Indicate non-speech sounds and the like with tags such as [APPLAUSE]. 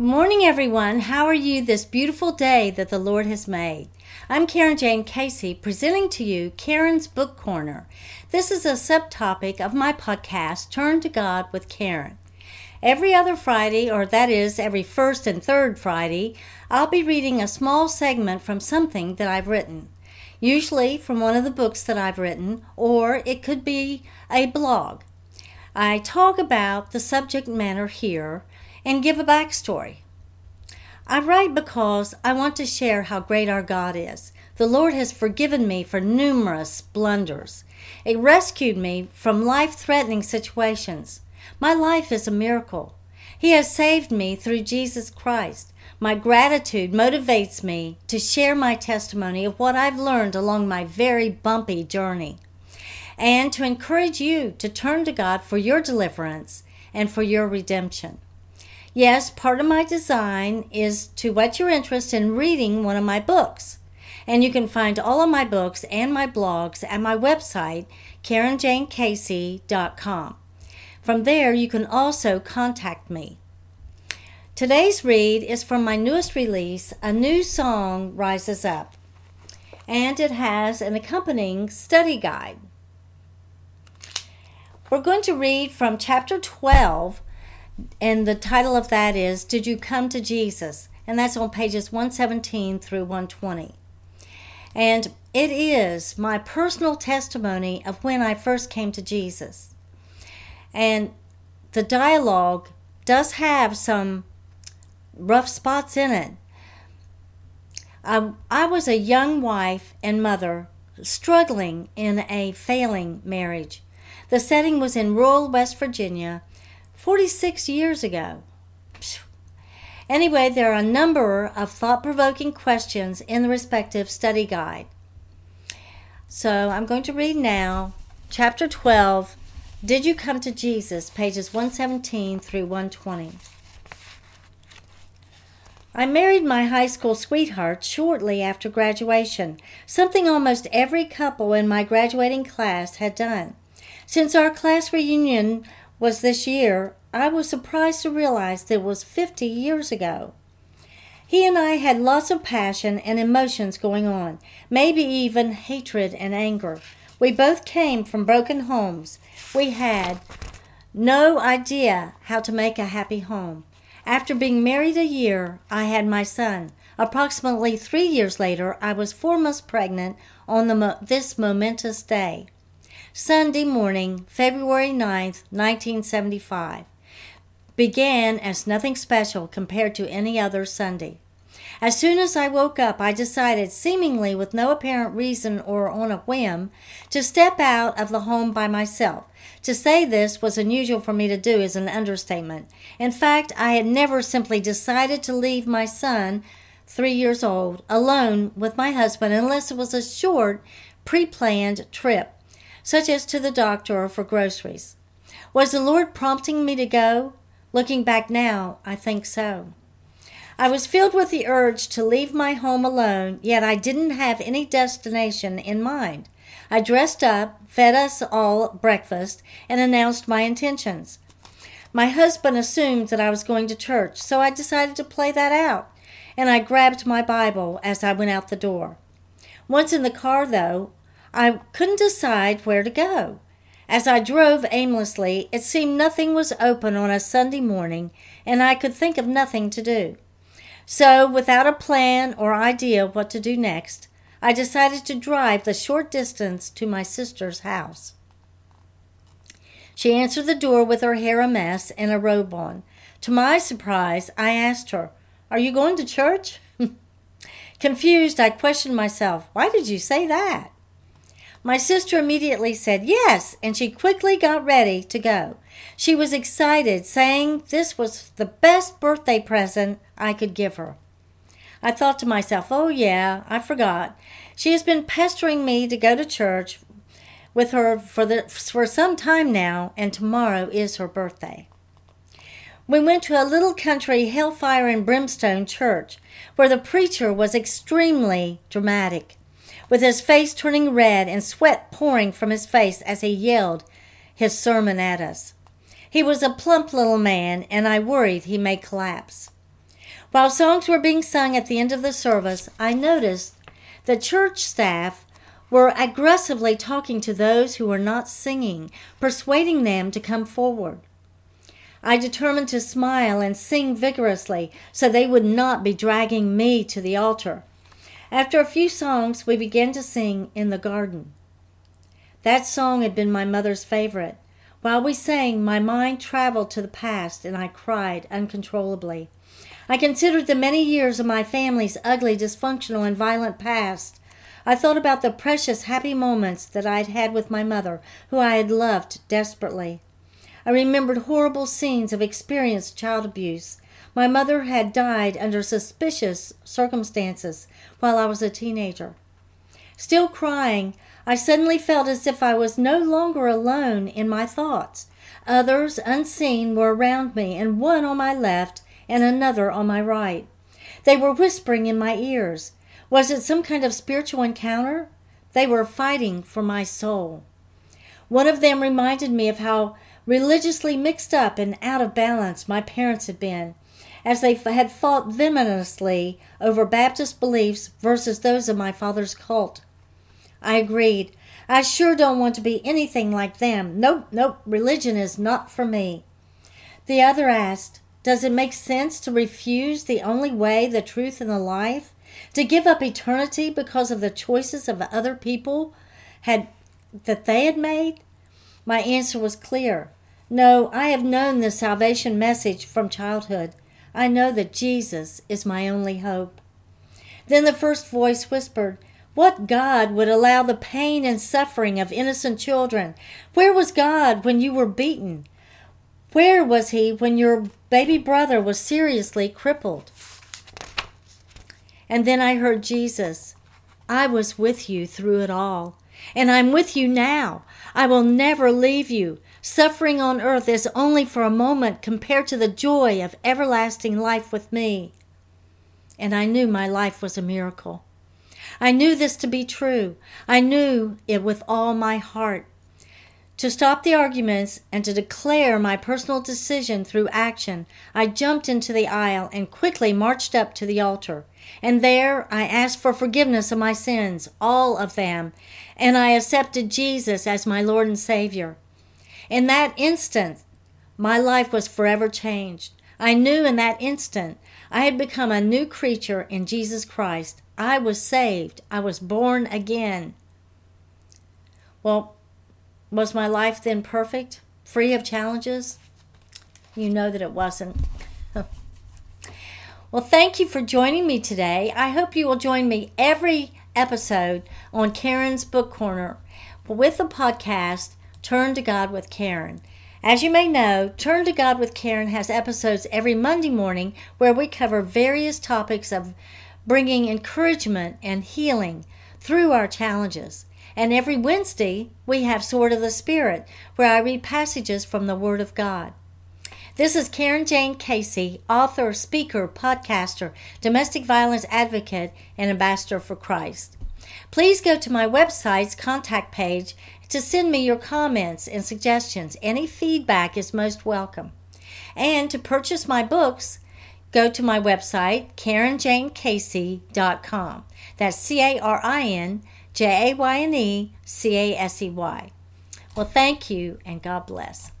Good morning, everyone. How are you this beautiful day that the Lord has made? I'm Carin Jayne Casey, presenting to you Carin's Book Corner. This is a subtopic of my podcast, Turn to God with Carin. Every other Friday, or that is every first and third Friday, I'll be reading a small segment from something that I've written, usually from one of the books that I've written, or it could be a blog. I talk about the subject matter here and give a backstory. I write because I want to share how great our God is. The Lord has forgiven me for numerous blunders. It rescued me from life threatening situations. My life is a miracle. He has saved me through Jesus Christ. My gratitude motivates me to share my testimony of what I've learned along my very bumpy journey and to encourage you to turn to God for your deliverance and for your redemption. Yes, part of my design is to whet your interest in reading one of my books. And you can find all of my books and my blogs at my website, CarinJayneCasey.com. From there, you can also contact me. Today's read is from my newest release, A New Song Rises Up, and it has an accompanying study guide. We're going to read from chapter 12 and the title of that is Did You Come to Jesus? And that's on pages 117 through 120. And it is my personal testimony of when I first came to Jesus. And the dialogue does have some rough spots in it. I, I was a young wife and mother struggling in a failing marriage. The setting was in rural West Virginia, 46 years ago. Anyway, there are a number of thought provoking questions in the respective study guide. So I'm going to read now chapter 12 Did You Come to Jesus, pages 117 through 120. I married my high school sweetheart shortly after graduation, something almost every couple in my graduating class had done. Since our class reunion was this year, I was surprised to realize that it was 50 years ago. He and I had lots of passion and emotions going on, maybe even hatred and anger. We both came from broken homes. We had no idea how to make a happy home. After being married a year, I had my son. Approximately three years later, I was four months pregnant on the, this momentous day. Sunday morning, February 9th, 1975, began as nothing special compared to any other Sunday. As soon as I woke up, I decided, seemingly with no apparent reason or on a whim, to step out of the home by myself. To say this was unusual for me to do is an understatement. In fact, I had never simply decided to leave my son, three years old, alone with my husband unless it was a short, pre planned trip such as to the doctor or for groceries. Was the Lord prompting me to go? Looking back now, I think so. I was filled with the urge to leave my home alone, yet I didn't have any destination in mind. I dressed up, fed us all breakfast, and announced my intentions. My husband assumed that I was going to church, so I decided to play that out, and I grabbed my Bible as I went out the door. Once in the car, though, I couldn't decide where to go. As I drove aimlessly, it seemed nothing was open on a Sunday morning, and I could think of nothing to do. So, without a plan or idea what to do next, I decided to drive the short distance to my sister's house. She answered the door with her hair a mess and a robe on. To my surprise, I asked her, Are you going to church? [LAUGHS] Confused, I questioned myself, Why did you say that? My sister immediately said yes, and she quickly got ready to go. She was excited, saying this was the best birthday present I could give her. I thought to myself, oh, yeah, I forgot. She has been pestering me to go to church with her for, the, for some time now, and tomorrow is her birthday. We went to a little country hellfire and brimstone church where the preacher was extremely dramatic with his face turning red and sweat pouring from his face as he yelled his sermon at us. He was a plump little man, and I worried he may collapse. While songs were being sung at the end of the service, I noticed the church staff were aggressively talking to those who were not singing, persuading them to come forward. I determined to smile and sing vigorously so they would not be dragging me to the altar. After a few songs, we began to sing in the garden. That song had been my mother's favorite. While we sang, my mind traveled to the past and I cried uncontrollably. I considered the many years of my family's ugly, dysfunctional, and violent past. I thought about the precious, happy moments that I had had with my mother, who I had loved desperately. I remembered horrible scenes of experienced child abuse. My mother had died under suspicious circumstances while I was a teenager. Still crying, I suddenly felt as if I was no longer alone in my thoughts. Others, unseen, were around me, and one on my left and another on my right. They were whispering in my ears. Was it some kind of spiritual encounter? They were fighting for my soul. One of them reminded me of how religiously mixed up and out of balance my parents had been, as they had fought venomously over Baptist beliefs versus those of my father's cult. I agreed. I sure don't want to be anything like them. Nope, nope, religion is not for me. The other asked, Does it make sense to refuse the only way, the truth, and the life? To give up eternity because of the choices of other people had that they had made? My answer was clear. No, I have known the salvation message from childhood. I know that Jesus is my only hope. Then the first voice whispered, What God would allow the pain and suffering of innocent children? Where was God when you were beaten? Where was He when your baby brother was seriously crippled? And then I heard Jesus. I was with you through it all, and I'm with you now. I will never leave you. Suffering on earth is only for a moment compared to the joy of everlasting life with me. And I knew my life was a miracle. I knew this to be true. I knew it with all my heart. To stop the arguments and to declare my personal decision through action, I jumped into the aisle and quickly marched up to the altar. And there I asked for forgiveness of my sins, all of them, and I accepted Jesus as my Lord and Savior. In that instant, my life was forever changed. I knew in that instant I had become a new creature in Jesus Christ. I was saved. I was born again. Well, was my life then perfect, free of challenges? You know that it wasn't. [LAUGHS] well, thank you for joining me today. I hope you will join me every episode on Carin's Book Corner with the podcast Turn to God with Carin. As you may know, Turn to God with Carin has episodes every Monday morning where we cover various topics of bringing encouragement and healing through our challenges. And every Wednesday, we have Sword of the Spirit, where I read passages from the Word of God. This is Carin Jayne Casey, author, speaker, podcaster, domestic violence advocate, and ambassador for Christ. Please go to my website's contact page to send me your comments and suggestions. Any feedback is most welcome. And to purchase my books, go to my website, CarinJayneCasey.com. That's C A R I N J A Y N E C A S E Y. Well, thank you and God bless.